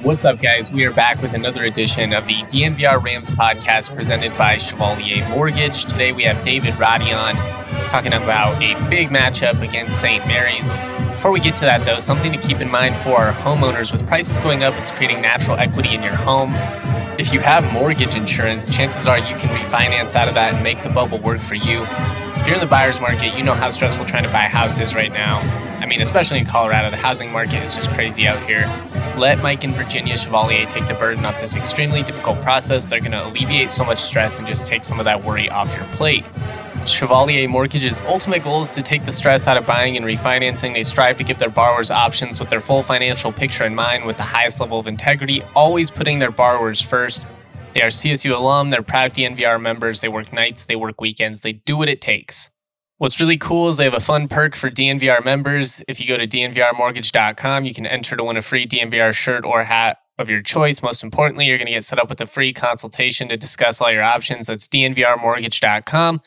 What's up, guys? We are back with another edition of the DNVR Rams podcast presented by Chevalier Mortgage. Today we have David Roddy on talking about a big matchup against St. Mary's. Before we get to that, though, something to keep in mind for our homeowners with prices going up, it's creating natural equity in your home. If you have mortgage insurance, chances are you can refinance out of that and make the bubble work for you. If you're in the buyer's market, you know how stressful trying to buy houses right now. I mean, especially in Colorado, the housing market is just crazy out here. Let Mike and Virginia Chevalier take the burden off this extremely difficult process. They're going to alleviate so much stress and just take some of that worry off your plate. Chevalier Mortgage's ultimate goal is to take the stress out of buying and refinancing. They strive to give their borrowers options with their full financial picture in mind with the highest level of integrity, always putting their borrowers first. They are CSU alum, they're proud DNVR members, they work nights, they work weekends, they do what it takes. What's really cool is they have a fun perk for DNVR members. If you go to dnvrmortgage.com, you can enter to win a free DNVR shirt or hat of your choice. Most importantly, you're going to get set up with a free consultation to discuss all your options. That's dnvrmortgage.com.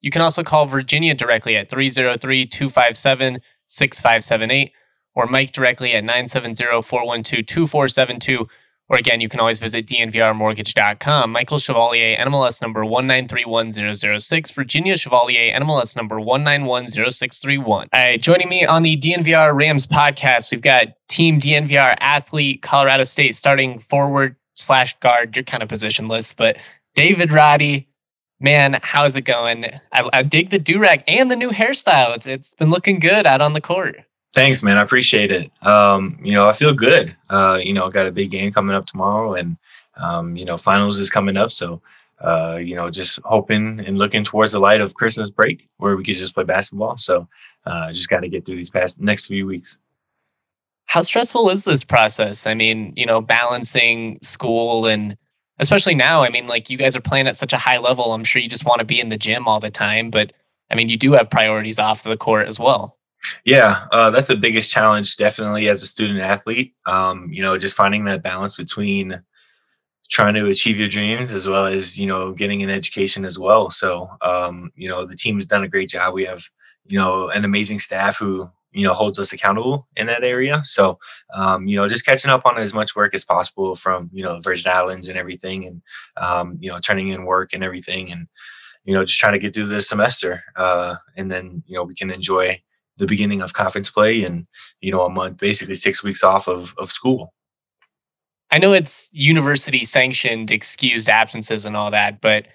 You can also call Virginia directly at 303 257 6578 or Mike directly at 970 412 2472 or again, you can always visit dnvrmortgage.com. Michael Chevalier, NMLS number 1931006. Virginia Chevalier, NMLS number 1910631. Uh, joining me on the DNVR Rams podcast, we've got Team DNVR athlete, Colorado State starting forward slash guard. You're kind of positionless, but David Roddy, man, how's it going? I, I dig the do rag and the new hairstyle. It's it's been looking good out on the court. Thanks, man. I appreciate it. Um, you know, I feel good. Uh, you know, got a big game coming up tomorrow, and um, you know, finals is coming up. So, uh, you know, just hoping and looking towards the light of Christmas break, where we could just play basketball. So, uh, just got to get through these past next few weeks. How stressful is this process? I mean, you know, balancing school and especially now. I mean, like you guys are playing at such a high level. I'm sure you just want to be in the gym all the time, but I mean, you do have priorities off the court as well. Yeah, uh, that's the biggest challenge, definitely as a student athlete. Um, you know, just finding that balance between trying to achieve your dreams as well as you know getting an education as well. So, um, you know, the team has done a great job. We have you know an amazing staff who you know holds us accountable in that area. So, um, you know, just catching up on as much work as possible from you know Virgin Islands and everything, and um, you know, turning in work and everything, and you know, just trying to get through this semester, uh, and then you know we can enjoy the beginning of conference play and you know a month basically six weeks off of, of school. I know it's university sanctioned excused absences and all that but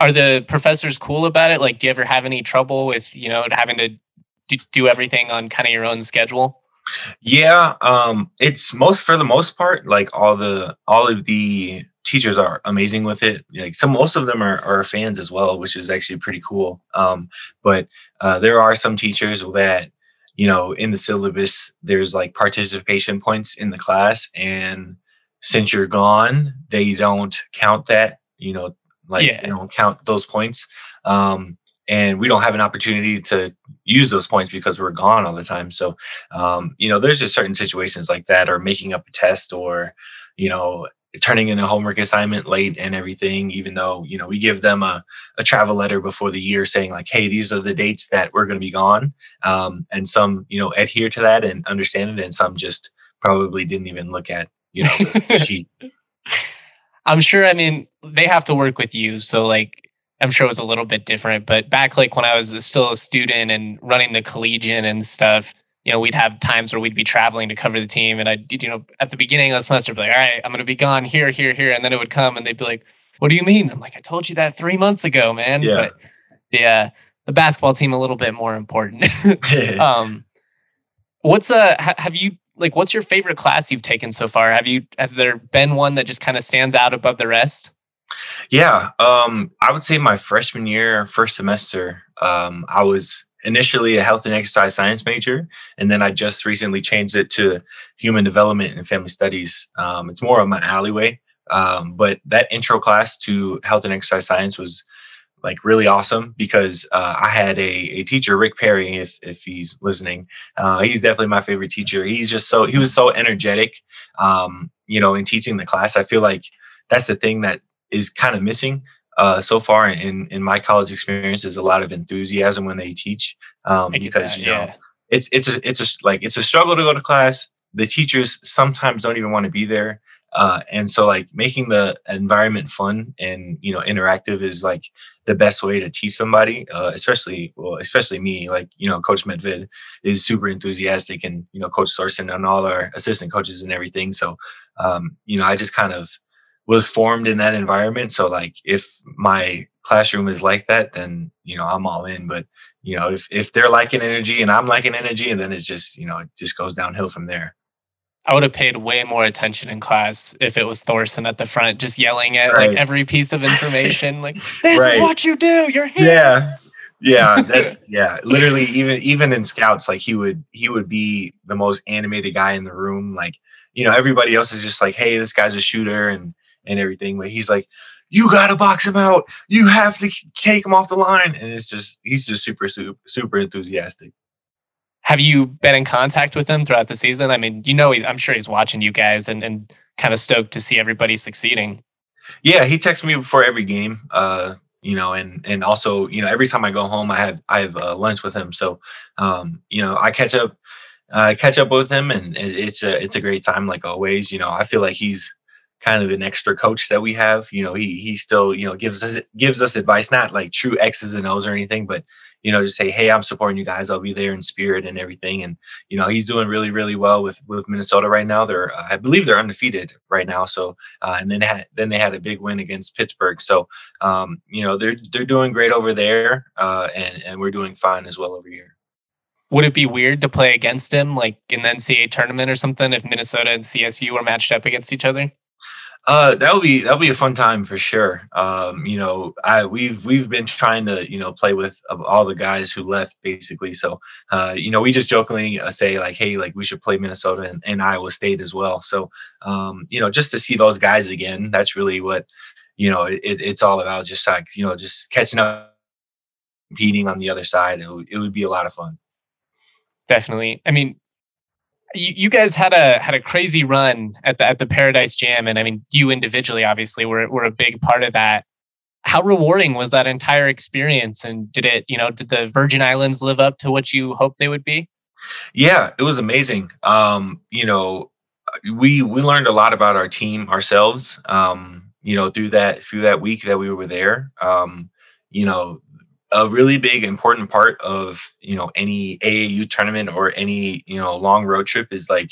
are the professors cool about it? Like do you ever have any trouble with you know having to do everything on kind of your own schedule? Yeah um it's most for the most part like all the all of the teachers are amazing with it. Like some, most of them are, are fans as well, which is actually pretty cool. Um, but uh, there are some teachers that, you know, in the syllabus, there's like participation points in the class, and since you're gone, they don't count that. You know, like yeah. they don't count those points. Um, and we don't have an opportunity to use those points because we're gone all the time. So, um, you know, there's just certain situations like that, or making up a test, or you know, turning in a homework assignment late and everything even though you know we give them a, a travel letter before the year saying like hey these are the dates that we're going to be gone. Um, and some you know adhere to that and understand it and some just probably didn't even look at you know the sheet. I'm sure i mean they have to work with you so like i'm sure it was a little bit different but back like when i was still a student and running the collegian and stuff you know, we'd have times where we'd be traveling to cover the team. And I, you know, at the beginning of the semester, I'd be like, all right, I'm going to be gone here, here, here. And then it would come and they'd be like, what do you mean? I'm like, I told you that three months ago, man. Yeah. But yeah, the basketball team a little bit more important. um, what's uh, have you like, what's your favorite class you've taken so far? Have you, have there been one that just kind of stands out above the rest? Yeah. Um, I would say my freshman year, first semester, um, I was initially a health and exercise science major, and then I just recently changed it to human development and family studies. Um, it's more of my alleyway. Um, but that intro class to health and exercise science was like really awesome because uh, I had a, a teacher, Rick Perry, if if he's listening, uh, he's definitely my favorite teacher. He's just so he was so energetic, um, you know, in teaching the class. I feel like that's the thing that is kind of missing uh, so far in in my college experience is a lot of enthusiasm when they teach um, because that, you know yeah. it's it's a, it's a like it's a struggle to go to class the teachers sometimes don't even want to be there. Uh, and so like making the environment fun and you know interactive is like the best way to teach somebody, uh, especially well, especially me. Like you know, Coach Medved is super enthusiastic, and you know, Coach Thorson and all our assistant coaches and everything. So um, you know, I just kind of was formed in that environment. So like if my classroom is like that, then you know I'm all in. But you know if if they're liking energy and I'm liking energy, and then it's just you know it just goes downhill from there. I would have paid way more attention in class if it was Thorson at the front, just yelling at right. like every piece of information, like "This right. is what you do. You're here." Yeah, yeah, that's yeah. Literally, even even in scouts, like he would he would be the most animated guy in the room. Like you know, everybody else is just like, "Hey, this guy's a shooter," and and everything. But he's like, you got to box him out. You have to take him off the line. And it's just, he's just super, super, super enthusiastic. Have you been in contact with him throughout the season? I mean, you know, I'm sure he's watching you guys and, and kind of stoked to see everybody succeeding. Yeah, he texts me before every game. Uh, you know, and and also, you know, every time I go home, I have I have uh, lunch with him. So, um, you know, I catch up, uh, catch up with him, and it's a it's a great time, like always. You know, I feel like he's kind of an extra coach that we have. You know, he he still you know gives us gives us advice, not like true X's and O's or anything, but you know, just say, hey, I'm supporting you guys. I'll be there in spirit and everything. And you know, he's doing really really well with with Minnesota right now. They're uh, I believe they're undefeated right now. So uh, and then had then they had a big win against Pittsburgh. So um, you know they're they're doing great over there, uh, and and we're doing fine as well over here would it be weird to play against him like in the NCAA tournament or something if Minnesota and CSU were matched up against each other? Uh, that would be that would be a fun time for sure. Um, you know, I we've we've been trying to you know play with all the guys who left basically. So, uh, you know, we just jokingly uh, say like, hey, like we should play Minnesota and, and Iowa State as well. So, um, you know, just to see those guys again, that's really what you know it, it's all about. Just like you know, just catching up, competing on the other side. It, it would be a lot of fun. Definitely. I mean, you, you guys had a had a crazy run at the at the Paradise Jam, and I mean, you individually obviously were were a big part of that. How rewarding was that entire experience, and did it, you know, did the Virgin Islands live up to what you hoped they would be? Yeah, it was amazing. Um, you know, we we learned a lot about our team ourselves. Um, you know, through that through that week that we were there. Um, you know, a really big important part of you know any AAU tournament or any you know long road trip is like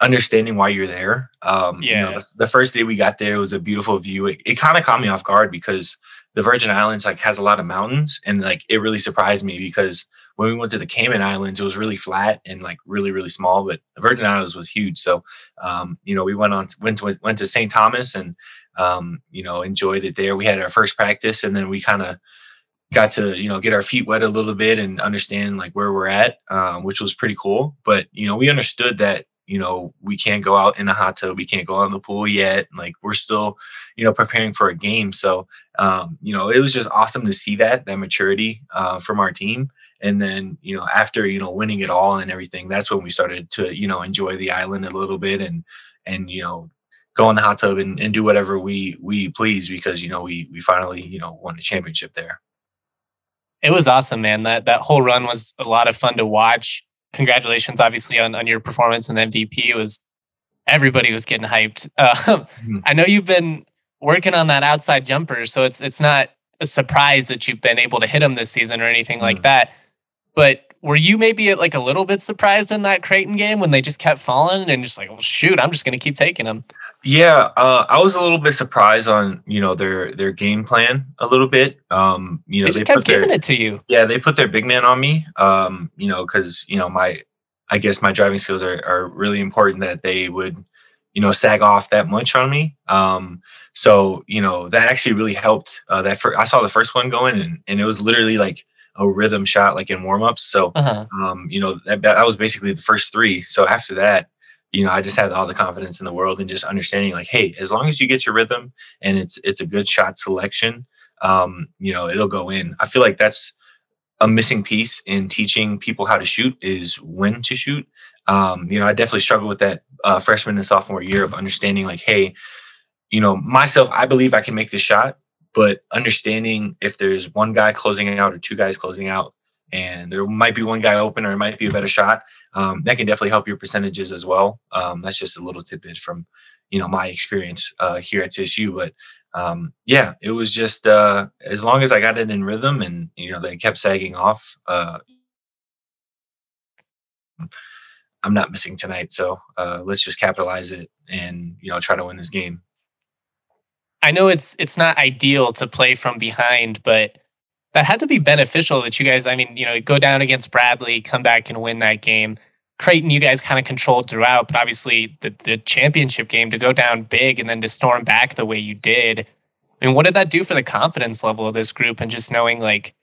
understanding why you're there. Um, yeah. You know, the, the, first day we got there was a beautiful view. It, it kind of caught me off guard because the Virgin Islands like has a lot of mountains, and like it really surprised me because when we went to the Cayman Islands, it was really flat and like really really small, but the Virgin Islands was huge. So um, you know we went on went to went to St. Thomas and um, you know enjoyed it there. We had our first practice, and then we kind of got to you know get our feet wet a little bit and understand like where we're at um, which was pretty cool but you know we understood that you know we can't go out in the hot tub we can't go out in the pool yet like we're still you know preparing for a game so um, you know it was just awesome to see that that maturity uh, from our team and then you know after you know winning it all and everything that's when we started to you know enjoy the island a little bit and and you know go in the hot tub and, and do whatever we we please because you know we we finally you know won the championship there it was awesome, man. That that whole run was a lot of fun to watch. Congratulations, obviously, on, on your performance and MVP. It was everybody was getting hyped. Uh, mm-hmm. I know you've been working on that outside jumper, so it's it's not a surprise that you've been able to hit them this season or anything mm-hmm. like that. But were you maybe like a little bit surprised in that Creighton game when they just kept falling and just like, well, shoot, I'm just going to keep taking them? Yeah, uh, I was a little bit surprised on you know their their game plan a little bit. Um, you know, they, just they kept giving their, it to you. Yeah, they put their big man on me. Um, you know, because you know my, I guess my driving skills are are really important that they would, you know, sag off that much on me. Um, so you know that actually really helped. Uh, that for I saw the first one going and and it was literally like a rhythm shot like in warmups. So uh-huh. um, you know that that was basically the first three. So after that you know, I just had all the confidence in the world and just understanding like, hey, as long as you get your rhythm and it's it's a good shot selection, um, you know, it'll go in. I feel like that's a missing piece in teaching people how to shoot is when to shoot. Um, you know, I definitely struggle with that uh, freshman and sophomore year of understanding like, hey, you know, myself, I believe I can make this shot, but understanding if there's one guy closing out or two guys closing out, and there might be one guy open or it might be a better shot. Um, that can definitely help your percentages as well. Um, that's just a little tidbit from you know my experience uh, here at CSU, but um, yeah, it was just uh, as long as I got it in rhythm and you know they kept sagging off. Uh, I'm not missing tonight, so uh, let's just capitalize it and you know try to win this game. I know it's it's not ideal to play from behind, but that had to be beneficial that you guys. I mean, you know, go down against Bradley, come back and win that game. Creighton, you guys kind of controlled throughout, but obviously the, the championship game to go down big and then to storm back the way you did. I mean, what did that do for the confidence level of this group and just knowing like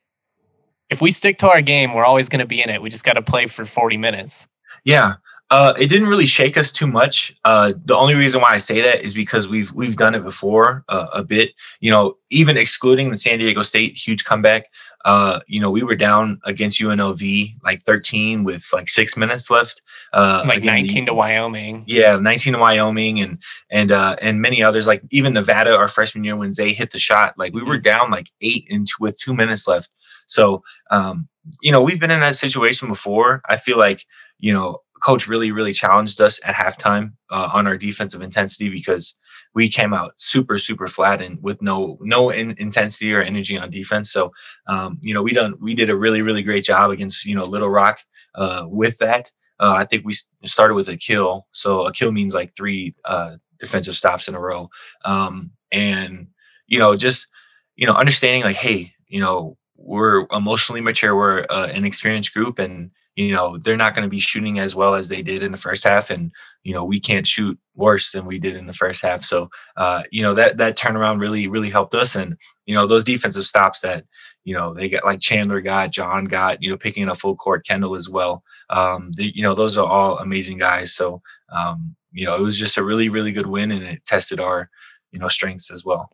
if we stick to our game, we're always going to be in it. We just got to play for 40 minutes. Yeah. Uh, it didn't really shake us too much. Uh, the only reason why I say that is because we've we've done it before uh, a bit. You know, even excluding the San Diego State huge comeback, uh, you know, we were down against UNLV like 13 with like six minutes left. Uh, like 19 the, to Wyoming. Yeah, 19 to Wyoming and and uh, and many others. Like even Nevada, our freshman year when Zay hit the shot, like we were mm-hmm. down like eight into with two minutes left. So um, you know, we've been in that situation before. I feel like you know, coach really really challenged us at halftime uh, on our defensive intensity because we came out super super flat and with no no in, intensity or energy on defense. So um, you know we done we did a really really great job against you know Little Rock uh, with that. Uh, I think we started with a kill. So a kill means like three uh, defensive stops in a row. Um, and you know just you know understanding like hey you know we're emotionally mature we're uh, an experienced group and you know they're not going to be shooting as well as they did in the first half and you know we can't shoot worse than we did in the first half. So uh, you know that that turnaround really really helped us and you know those defensive stops that you know they got like chandler got john got you know picking a full court kendle as well um the, you know those are all amazing guys. So um you know it was just a really really good win and it tested our you know strengths as well.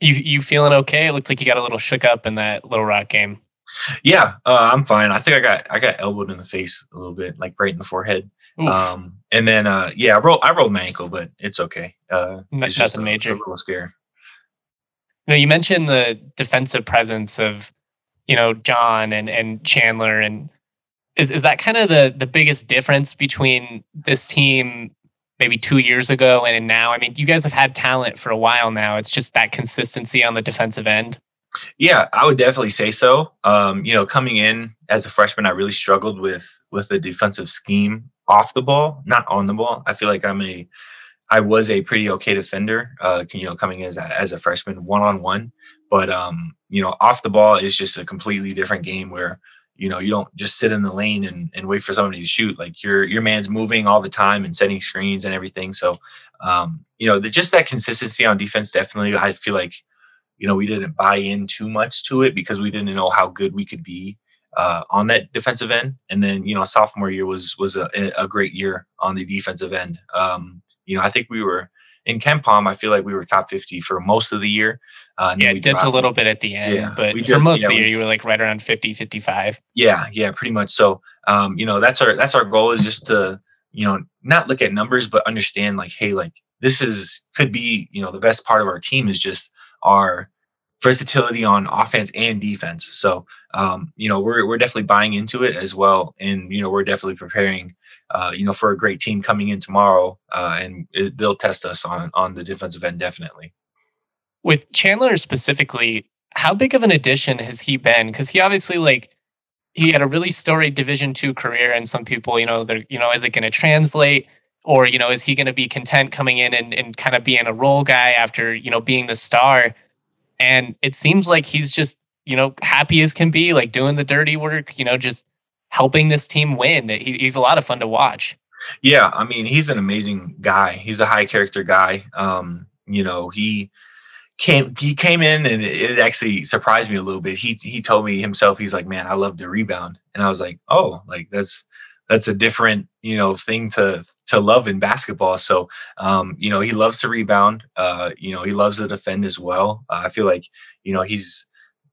You you feeling okay? It looks like you got a little shook up in that little rock game yeah, uh, I'm fine. I think I got I got elbowed in the face a little bit, like right in the forehead. Oof. Um, and then uh, yeah, I rolled I rolled my ankle, but it's okay. Uh, it's Nothing major. A little scare. You you mentioned the defensive presence of you know John and and Chandler, and is is that kind of the the biggest difference between this team maybe two years ago and now? I mean, you guys have had talent for a while now. It's just that consistency on the defensive end. Yeah, I would definitely say so. Um, you know, coming in as a freshman, I really struggled with with the defensive scheme off the ball, not on the ball. I feel like I'm a I was a pretty okay defender, uh, you know, coming in as a, as a freshman one on one. But um, you know, off the ball is just a completely different game where you know you don't just sit in the lane and, and wait for somebody to shoot. Like your your man's moving all the time and setting screens and everything. So um, you know, the, just that consistency on defense definitely. I feel like you know, we didn't buy in too much to it because we didn't know how good we could be uh, on that defensive end. And then, you know, sophomore year was was a, a great year on the defensive end. Um, you know, I think we were in KenPom. I feel like we were top fifty for most of the year. Uh, yeah, dipped a little bit at the end, yeah, but for most of the year, you were like right around 50, 55. Yeah, yeah, pretty much. So, um, you know, that's our that's our goal is just to you know not look at numbers, but understand like, hey, like this is could be you know the best part of our team is just our versatility on offense and defense. So, um, you know, we're we're definitely buying into it as well, and you know, we're definitely preparing, uh, you know, for a great team coming in tomorrow, uh, and it, they'll test us on on the defensive end definitely. With Chandler specifically, how big of an addition has he been? Because he obviously like he had a really storied Division two career, and some people, you know, they're you know, is it going to translate? Or, you know, is he going to be content coming in and, and kind of being a role guy after, you know, being the star? And it seems like he's just, you know, happy as can be, like doing the dirty work, you know, just helping this team win. He, he's a lot of fun to watch. Yeah. I mean, he's an amazing guy. He's a high character guy. Um, you know, he, came he came in and it actually surprised me a little bit. He he told me himself he's like, "Man, I love to rebound." And I was like, "Oh, like that's that's a different you know thing to to love in basketball. So um you know he loves to rebound uh you know he loves to defend as well. Uh, i feel like you know he's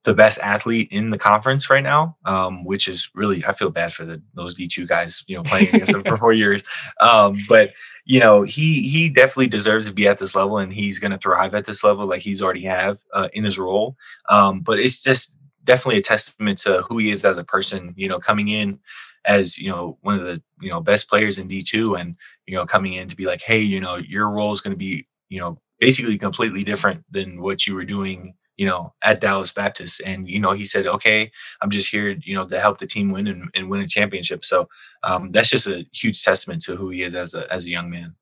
the best athlete in the conference right now um which is really i feel bad for the those d2 guys you know playing against him for four years. Um but you know he he definitely deserves to be at this level and he's going to thrive at this level like he's already have uh, in his role. Um but it's just definitely a testament to who he is as a person. You know, coming in as you know one of the you know best players in D2, and you know coming in to be like, hey, you know, your role is going to be you know basically completely different than what you were doing you know, at Dallas Baptist. And, you know, he said, okay, I'm just here, you know, to help the team win and, and win a championship. So um, that's just a huge testament to who he is as a, as a young man.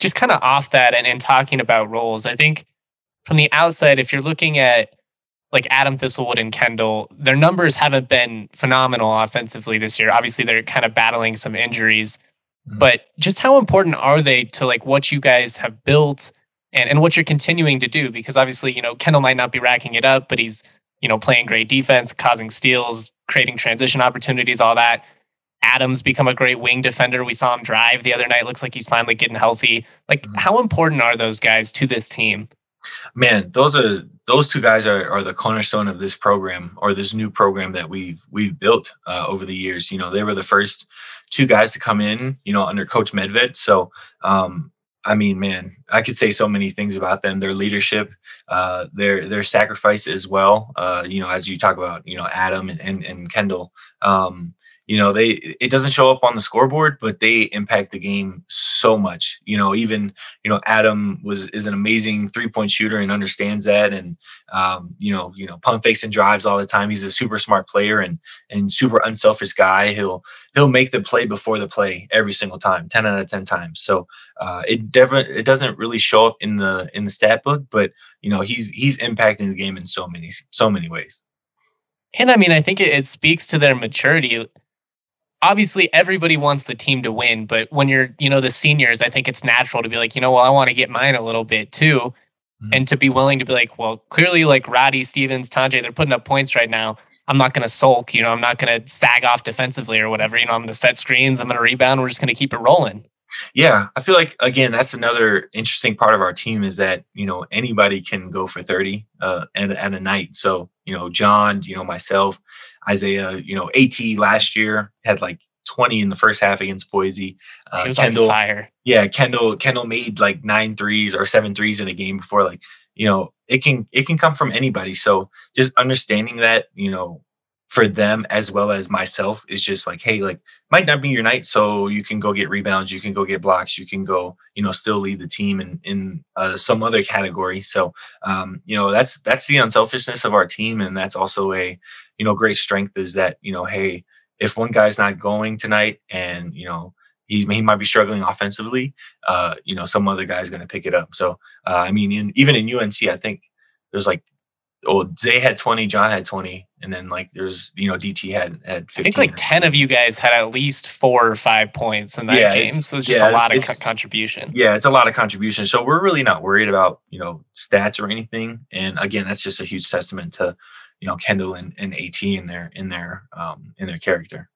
Just kind of off that and, and talking about roles, I think from the outside, if you're looking at like Adam Thistlewood and Kendle, their numbers haven't been phenomenal offensively this year. Obviously, they're kind of battling some injuries. Mm-hmm. But just how important are they to like what you guys have built and, and what you're continuing to do because obviously you know kendle might not be racking it up but he's you know playing great defense causing steals creating transition opportunities all that adams become a great wing defender we saw him drive the other night looks like he's finally getting healthy like mm-hmm. how important are those guys to this team man those are those two guys are, are the cornerstone of this program or this new program that we've we've built uh, over the years you know they were the first two guys to come in you know under coach medved so um, I mean, man, I could say so many things about them. Their leadership, uh, their their sacrifice as well. Uh, you know, as you talk about, you know, Adam and and, and Kendle. Um, you know they it doesn't show up on the scoreboard but they impact the game so much you know even you know adam was is an amazing three point shooter and understands that and um, you know you know pump fakes and drives all the time. He's a super smart player and and super unselfish guy. He'll he'll make the play before the play every single time 10 out of 10 times. So uh, it definitely it doesn't really show up in the in the stat book but you know he's he's impacting the game in so many so many ways. And I mean, I think it, it speaks to their maturity obviously everybody wants the team to win, but when you're, you know, the seniors, I think it's natural to be like, you know, well, I want to get mine a little bit too. Mm-hmm. And to be willing to be like, well, clearly like Roddy, Stevens, Tonje, they're putting up points right now. I'm not going to sulk, you know, I'm not going to sag off defensively or whatever. You know, I'm going to set screens, I'm going to rebound. We're just going to keep it rolling. Yeah, I feel like again that's another interesting part of our team is that you know anybody can go for thirty uh, at, at a night. So you know John, you know myself, Isaiah, you know AT last year had like 20 in the first half against Boise. Uh, Kendle, fire. Yeah, Kendle Kendle made like nine threes or seven threes in a game before. Like you know it can it can come from anybody. So just understanding that you know for them as well as myself is just like, hey, like might not be your night, so you can go get rebounds, you can go get blocks, you can go, you know, still lead the team in in uh, some other category. So, um, you know, that's that's the unselfishness of our team, and that's also a, you know, great strength is that you know, hey, if one guy's not going tonight, and you know. He, he might be struggling offensively. Uh, you know, some other guy's going to pick it up. So, uh, I mean, in, even in UNC, I think there's like oh Zay had 20, John had 20, and then like there's you know DT had had 15. I think like 10 of you guys had at least four or five points in that yeah, game. So it's just yeah, a lot of contribution. Yeah, it's a lot of contribution. So we're really not worried about, you know, stats or anything. And again, that's just a huge testament to, you know, Kendle and, and AT in their in their um in their character.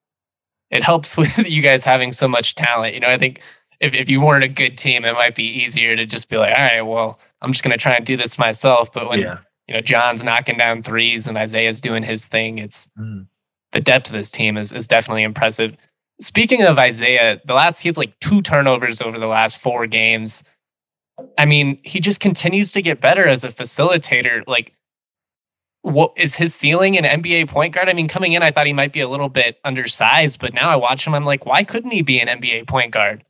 It helps with you guys having so much talent. You know, I think if, if you weren't a good team, it might be easier to just be like, all right, well, I'm just gonna try and do this myself. But when yeah you know, John's knocking down threes and Isaiah's doing his thing. It's mm. the depth of this team is is definitely impressive. Speaking of Isaiah, the last he has like two turnovers over the last four games. I mean, he just continues to get better as a facilitator. Like, what is his ceiling in NBA point guard? I mean, coming in, I thought he might be a little bit undersized, but now I watch him, I'm like, why couldn't he be an NBA point guard?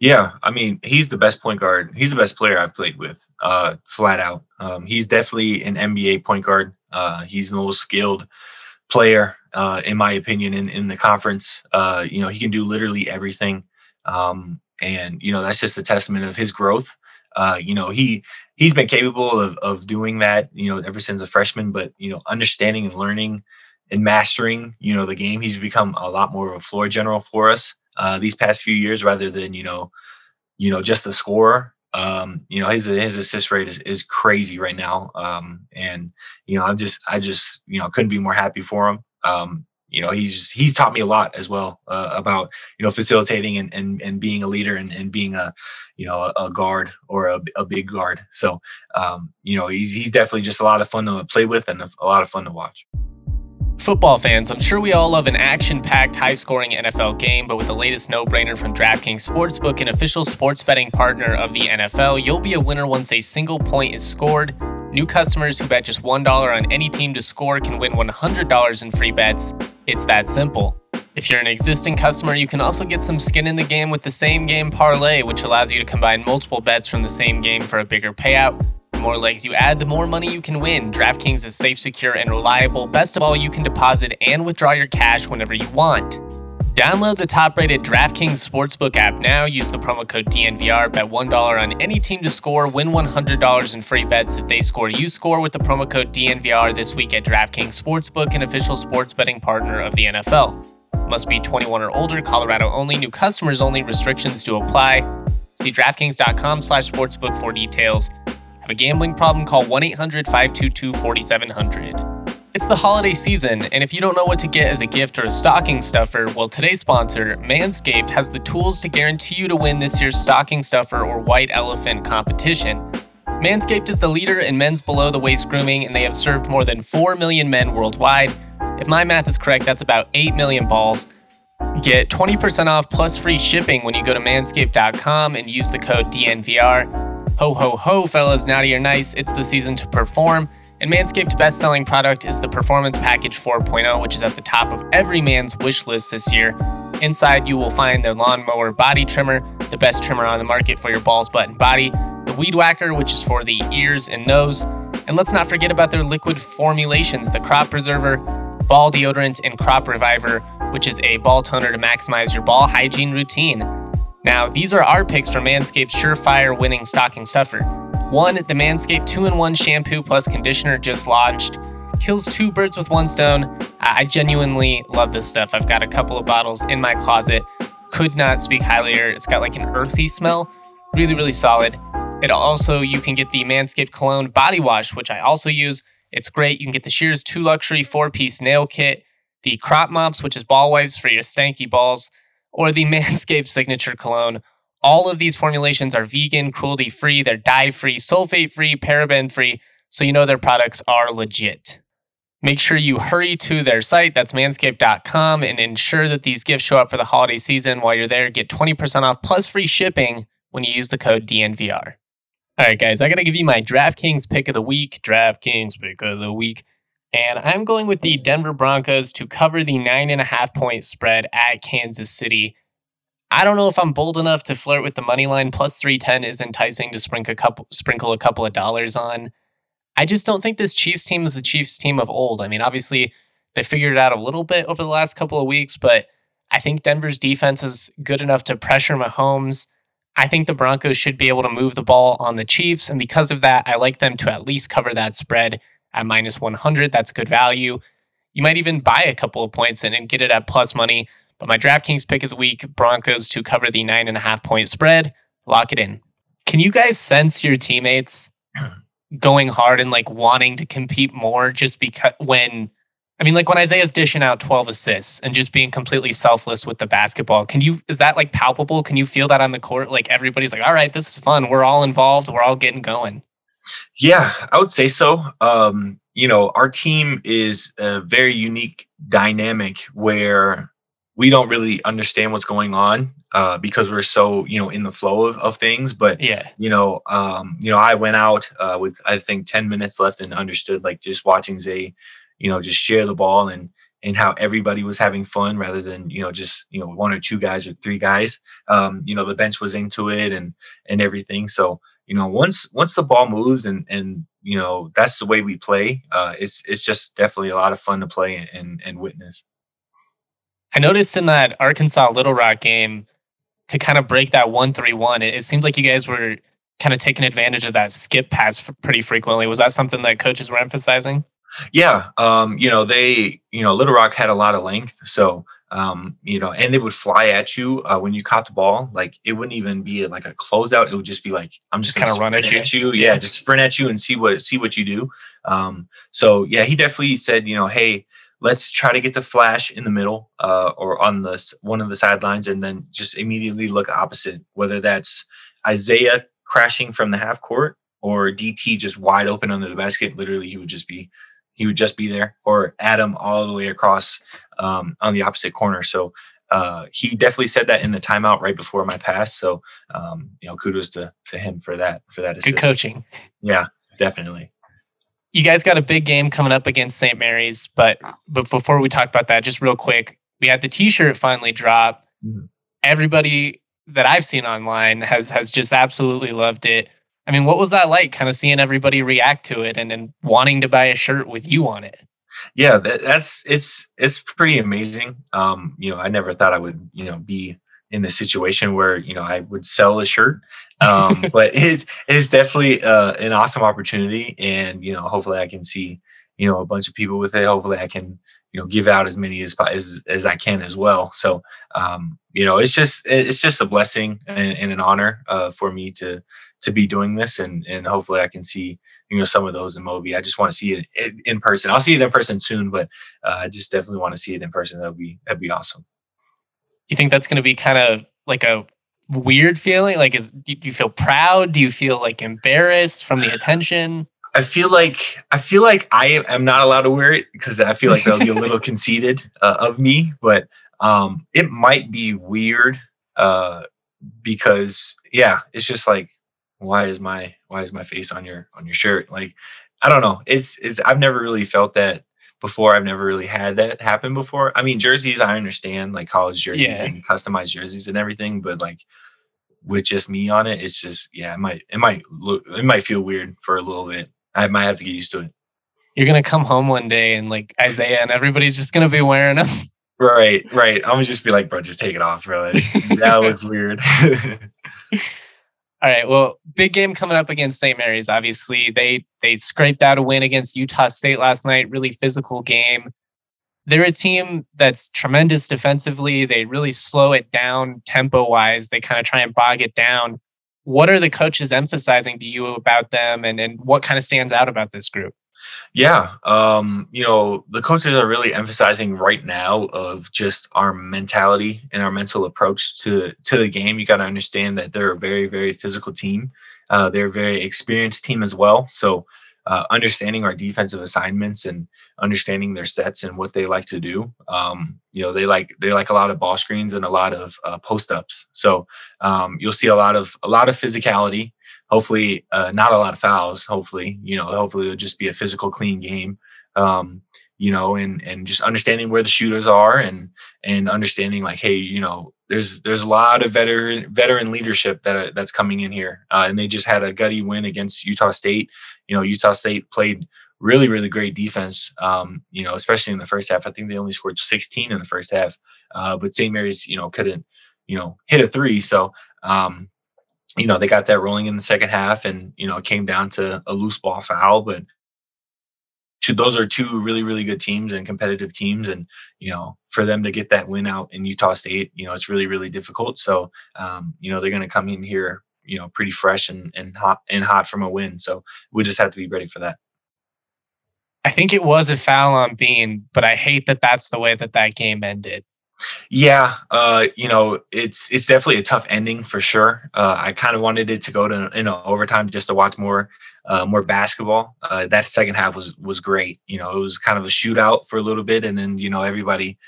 Yeah, I mean, he's the best point guard. He's the best player I've played with, uh, flat out. Um, he's definitely an NBA point guard. Uh, he's the most skilled player, uh, in my opinion, in, in the conference. Uh, you know, he can do literally everything. Um, and, you know, that's just a testament of his growth. Uh, you know, he he's been capable of, of doing that, you know, ever since a freshman, but, you know, understanding and learning and mastering, you know, the game, he's become a lot more of a floor general for us uh, these past few years rather than you know you know just the scorer um, you know his his assist rate is, is crazy right now. Um, and you know i'm just i just you know couldn't be more happy for him. Um, you know he's just, he's taught me a lot as well uh, about you know facilitating and, and and being a leader and, and being a you know a, guard or a, a big guard. So um, you know he's he's definitely just a lot of fun to play with and a lot of fun to watch Football fans, I'm sure we all love an action packed, high scoring NFL game, but with the latest no brainer from DraftKings Sportsbook, an official sports betting partner of the NFL, you'll be a winner once a single point is scored. New customers who bet just $1 on any team to score can win $100 in free bets. It's that simple. If you're an existing customer, you can also get some skin in the game with the same game parlay, which allows you to combine multiple bets from the same game for a bigger payout. The more legs you add, the more money you can win. DraftKings is safe, secure, and reliable. Best of all, you can deposit and withdraw your cash whenever you want. Download the top rated DraftKings Sportsbook app now. Use the promo code DNVR. Bet $1 on any team to score. Win $100 in free bets if they score. You score with the promo code DNVR this week at DraftKings Sportsbook, an official sports betting partner of the NFL. Must be 21 or older, Colorado only, new customers only, restrictions do apply. See DraftKings.com slash sportsbook for details. Have a gambling problem? Call 1 800 522 4700. It's the holiday season, and if you don't know what to get as a gift or a stocking stuffer, well, today's sponsor, Manscaped, has the tools to guarantee you to win this year's stocking stuffer or white elephant competition. Manscaped is the leader in men's below the waist grooming, and they have served more than 4 million men worldwide. If my math is correct, that's about 8 million balls. Get 20% off plus free shipping when you go to manscaped.com and use the code DNVR. Ho, ho, ho, fellas, naughty or nice, it's the season to perform. And Manscaped's best selling product is the Performance Package 4.0, which is at the top of every man's wish list this year. Inside, you will find their lawnmower body trimmer, the best trimmer on the market for your balls, butt, and body, the Weed Whacker, which is for the ears and nose, and let's not forget about their liquid formulations the Crop Preserver, Ball Deodorant, and Crop Reviver, which is a ball toner to maximize your ball hygiene routine. Now, these are our picks for Manscaped's surefire winning stocking stuffer. One, the Manscaped 2 in 1 shampoo plus conditioner just launched. Kills two birds with one stone. I genuinely love this stuff. I've got a couple of bottles in my closet. Could not speak it. It's got like an earthy smell. Really, really solid. It also, you can get the Manscaped Cologne Body Wash, which I also use. It's great. You can get the Shears 2 Luxury 4 piece nail kit, the Crop Mops, which is ball wipes for your stanky balls, or the Manscaped Signature Cologne all of these formulations are vegan, cruelty free, they're dye free, sulfate free, paraben free, so you know their products are legit. Make sure you hurry to their site, that's manscaped.com, and ensure that these gifts show up for the holiday season. While you're there, get 20% off plus free shipping when you use the code DNVR. All right, guys, I got to give you my DraftKings pick of the week. DraftKings pick of the week. And I'm going with the Denver Broncos to cover the nine and a half point spread at Kansas City. I don't know if I'm bold enough to flirt with the money line. Plus 310 is enticing to sprinkle a couple, sprinkle a couple of dollars on. I just don't think this Chiefs team is the Chiefs team of old. I mean, obviously, they figured it out a little bit over the last couple of weeks, but I think Denver's defense is good enough to pressure Mahomes. I think the Broncos should be able to move the ball on the Chiefs. And because of that, I like them to at least cover that spread at minus 100. That's good value. You might even buy a couple of points and, and get it at plus money but my DraftKings pick of the week Broncos to cover the nine and a half point spread. Lock it in. Can you guys sense your teammates going hard and like wanting to compete more just because when I mean, like when Isaiah's dishing out 12 assists and just being completely selfless with the basketball, can you, is that like palpable? Can you feel that on the court? Like everybody's like, all right, this is fun. We're all involved. We're all getting going. Yeah, I would say so. Um, you know, our team is a very unique dynamic where we don't really understand what's going on uh, because we're so you know in the flow of, of things but yeah. you know um, you know i went out uh, with i think 10 minutes left and understood like just watching zay you know just share the ball and and how everybody was having fun rather than you know just you know one or two guys or three guys. Um, you know the bench was into it and and everything. So you know once once the ball moves and and you know that's the way we play uh, it's it's just definitely a lot of fun to play and and witness I noticed in that Arkansas Little Rock game to kind of break that one three one. It, it seemed like you guys were kind of taking advantage of that skip pass pretty frequently. Was that something that coaches were emphasizing? Yeah, um, you know they, you know, Little Rock had a lot of length, so um, you know, and they would fly at you uh, when you caught the ball. Like it wouldn't even be like a closeout; it would just be like I'm just, just kind of run at you. at you. Yeah, just sprint at you and see what see what you do. Um, so yeah, he definitely said, you know, hey, let's try to get the flash in the middle uh, or on the one of the sidelines and then just immediately look opposite whether that's isaiah crashing from the half court or dt just wide open under the basket literally he would just be he would just be there or adam all the way across um, on the opposite corner so uh, he definitely said that in the timeout right before my pass so um, you know kudos to, to him for that for that assist. good coaching yeah definitely you guys got a big game coming up against St. Mary's, but but before we talk about that, just real quick, we had the T-shirt finally drop. Mm-hmm. Everybody that I've seen online has has just absolutely loved it. I mean, what was that like? Kind of seeing everybody react to it and then wanting to buy a shirt with you on it. Yeah, that, that's it's it's pretty amazing. Um, you know, I never thought I would you know be in the situation where you know I would sell a shirt, um, but it's it's definitely uh, an awesome opportunity, and you know, hopefully I can see you know a bunch of people with it. Hopefully I can you know give out as many as as, as I can as well. So um, you know it's just it's just a blessing and, and an honor uh, for me to to be doing this, and and hopefully I can see you know some of those in Moby. I just want to see it in person. I'll see it in person soon, but uh, I just definitely want to see it in person. That'd be that'd be awesome. You think that's going to be kind of like a weird feeling? Like, is do you feel proud? Do you feel like embarrassed from the attention? I feel like I feel like I am not allowed to wear it because I feel like that'll be a little conceited uh, of me. But um, it might be weird uh, because yeah, it's just like why is my why is my face on your on your shirt? Like I don't know. It's it's I've never really felt that before. I've never really had that happen before. I mean jerseys I understand like college jerseys yeah. and customized jerseys and everything, but like with just me on it, it's just yeah, it might it might look it might feel weird for a little bit. I might have to get used to it. You're gonna come home one day and like Isaiah and everybody's just gonna be wearing them. Right, right. I'm gonna just be like, bro, just take it off, bro. that looks weird. All right. Well, big game coming up against St. Mary's. Obviously, they they scraped out a win against Utah State last night. Really physical game. They're a team that's tremendous defensively. They really slow it down tempo wise. They kind of try and bog it down what are the coaches emphasizing to you about them and, and what kind of stands out about this group yeah um, you know the coaches are really emphasizing right now of just our mentality and our mental approach to to the game you got to understand that they're a very very physical team uh, they're a very experienced team as well so uh, understanding our defensive assignments and understanding their sets and what they like to do. Um, you know, they like they like a lot of ball screens and a lot of uh, post ups. So um, you'll see a lot of a lot of physicality. Hopefully, uh, not a lot of fouls. Hopefully, you know, hopefully it'll just be a physical, clean game. Um, you know, and and just understanding where the shooters are and and understanding like, hey, you know, there's there's a lot of veteran veteran leadership that that's coming in here, uh, and they just had a gutty win against Utah State. You know, Utah State played really really great defense. Um, you know, especially in the first half. I think they only scored 16 in the first half, uh, but St. Mary's, you know, couldn't you know hit a three. So um, you know they got that rolling in the second half, and you know it came down to a loose ball foul, but two, those are two really really good teams and competitive teams. And you know for them to get that win out in utah state you know it's really really difficult. So um, you know they're going to come in here you know pretty fresh and, and hot and hot from a win. So we just have to be ready for that. I think it was a foul on bean but i hate that that's the way that that game ended yeah, uh, you know, it's it's definitely a tough ending for sure. Uh, I kind of wanted it to go to you know overtime just to watch more uh, more basketball. Uh, that second half was was great. You know, it was kind of a shootout for a little bit, and then you know everybody,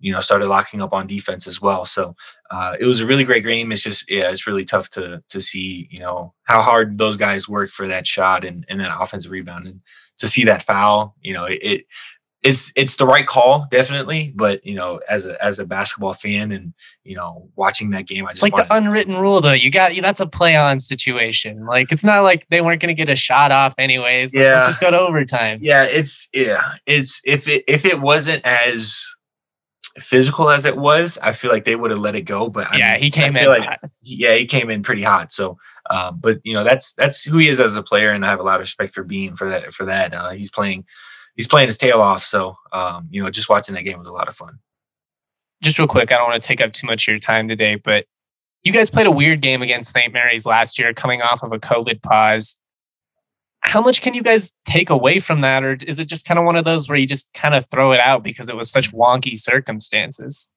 you know, started locking up on defense as well. So uh, it was a really great game. It's just yeah, it's really tough to to see you know how hard those guys worked for that shot and and that offensive rebound, and to see that foul. You know, it, it it's it's the right call definitely but you know as a as a basketball fan and you know watching that game i just it's like the unwritten rule though you got that's a play on situation. Like it's not like they weren't going to get a shot off anyways. Yeah let's just go to overtime. Yeah it's yeah it's if it if it wasn't as physical as it was i feel like they would have let it go but yeah I he came in like hot. yeah he came in pretty hot so um, but you know that's that's who he is as a player and i have a lot of respect for Bean for that for that uh, he's playing he's playing his tail off. So, um, you know, just watching that game was a lot of fun. Just real quick, I don't want to take up too much of your time today, but you guys played a weird game against St. Mary's last year, coming off of a COVID pause. How much can you guys take away from that? Or is it just kind of one of those where you just kind of throw it out because it was such wonky circumstances?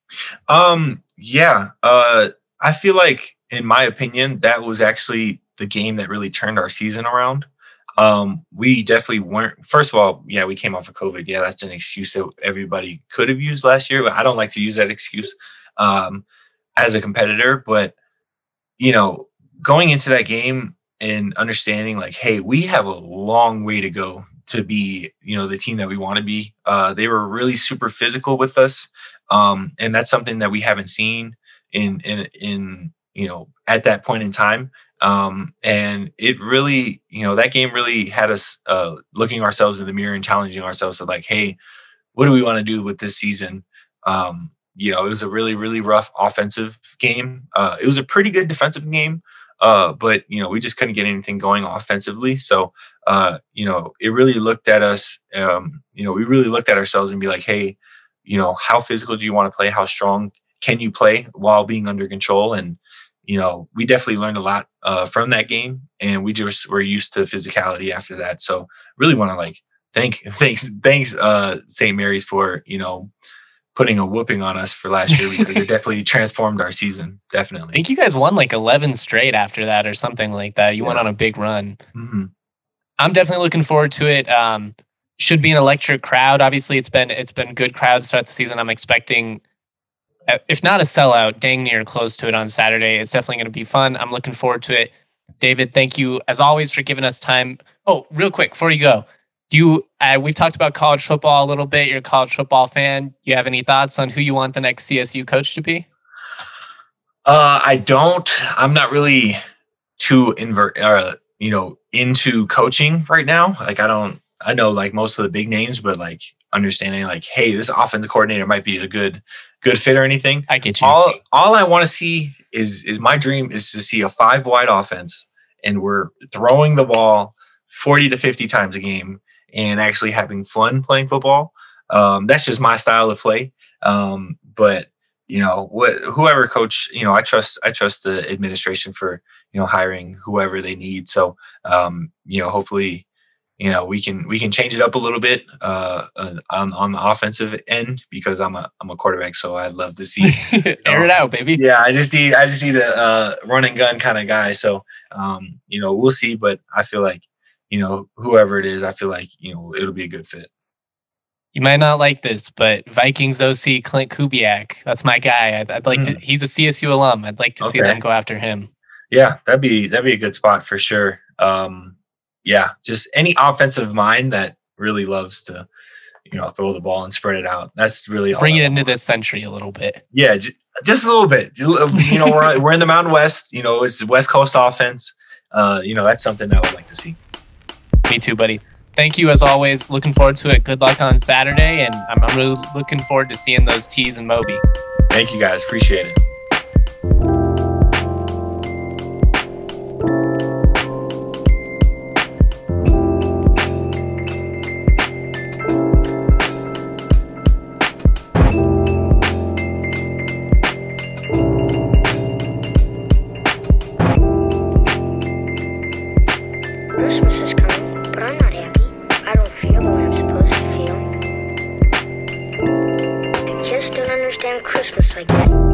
Um, yeah. Uh, I feel like, in my opinion, that was actually the game that really turned our season around. Um, we definitely weren't. First of all, yeah, we came off of COVID. Yeah, that's an excuse that everybody could have used last year. But I don't like to use that excuse um, as a competitor. But you know, going into that game and understanding like, hey, we have a long way to go to be you know the team that we want to be. Uh, they were really super physical with us, um, and that's something that we haven't seen in in in you know at that point in time. Um, and it really, you know, that game really had us uh, looking ourselves in the mirror and challenging ourselves to like, hey, what do we want to do with this season? Um, you know, it was a really, really rough offensive game. Uh, it was a pretty good defensive game, uh, but you know, we just couldn't get anything going offensively. So, uh, you know, it really looked at us. Um, you know, we really looked at ourselves and be like, hey, you know, how physical do you want to play? How strong can you play while being under control? And you know, we definitely learned a lot uh, from that game, and we just were used to physicality after that. So, really want to like thank thanks thanks uh, St. Mary's for you know putting a whooping on us for last year because it definitely transformed our season. Definitely. I think you guys won like 11 straight after that or something like that. You yeah. went on a big run. Mm-hmm. I'm definitely looking forward to it. Um, should be an electric crowd. Obviously, it's been it's been good crowd start the season. I'm expecting, if not a sellout, dang near close to it on Saturday. It's definitely going to be fun. I'm looking forward to it. David, thank you as always for giving us time. Oh, real quick before you go, do you uh, we've talked about college football a little bit you're a college football fan you have any thoughts on who you want the next csu coach to be uh, i don't i'm not really too invert uh, you know into coaching right now like i don't i know like most of the big names but like understanding like hey this offensive coordinator might be a good good fit or anything i get you all all i want to see is is my dream is to see a five wide offense and we're throwing the ball 40 to 50 times a game and actually having fun playing football. Um, that's just my style of play. Um, but you know, what whoever coach, you know, I trust I trust the administration for you know hiring whoever they need. So um, you know, hopefully, you know, we can we can change it up a little bit uh, on on the offensive end because I'm a I'm a quarterback, so I'd love to see air know, it out, baby. Yeah, I just need I just need a uh, run and gun kind of guy. So um, you know, we'll see, but I feel like you know, whoever it is, I feel like, you know, it'll be a good fit. You might not like this, but Vikings OC Klint Kubiak, that's my guy. I'd, I'd like mm. to, he's a CSU alum. I'd like to okay. see them go after him. Yeah, that'd be, that'd be a good spot for sure. Um, yeah, just any offensive mind that really loves to, you know, throw the ball and spread it out. That's really bring it into this century a little bit. Yeah, j- just a little bit. You know, we're we're in the Mountain West. You know, it's West Coast offense. Uh, you know, that's something I would like to see. Me too, buddy. Thank you as always. Looking forward to it. Good luck on Saturday, and I'm, I'm really looking forward to seeing those tees and Moby. Thank you guys. Appreciate it. just like that.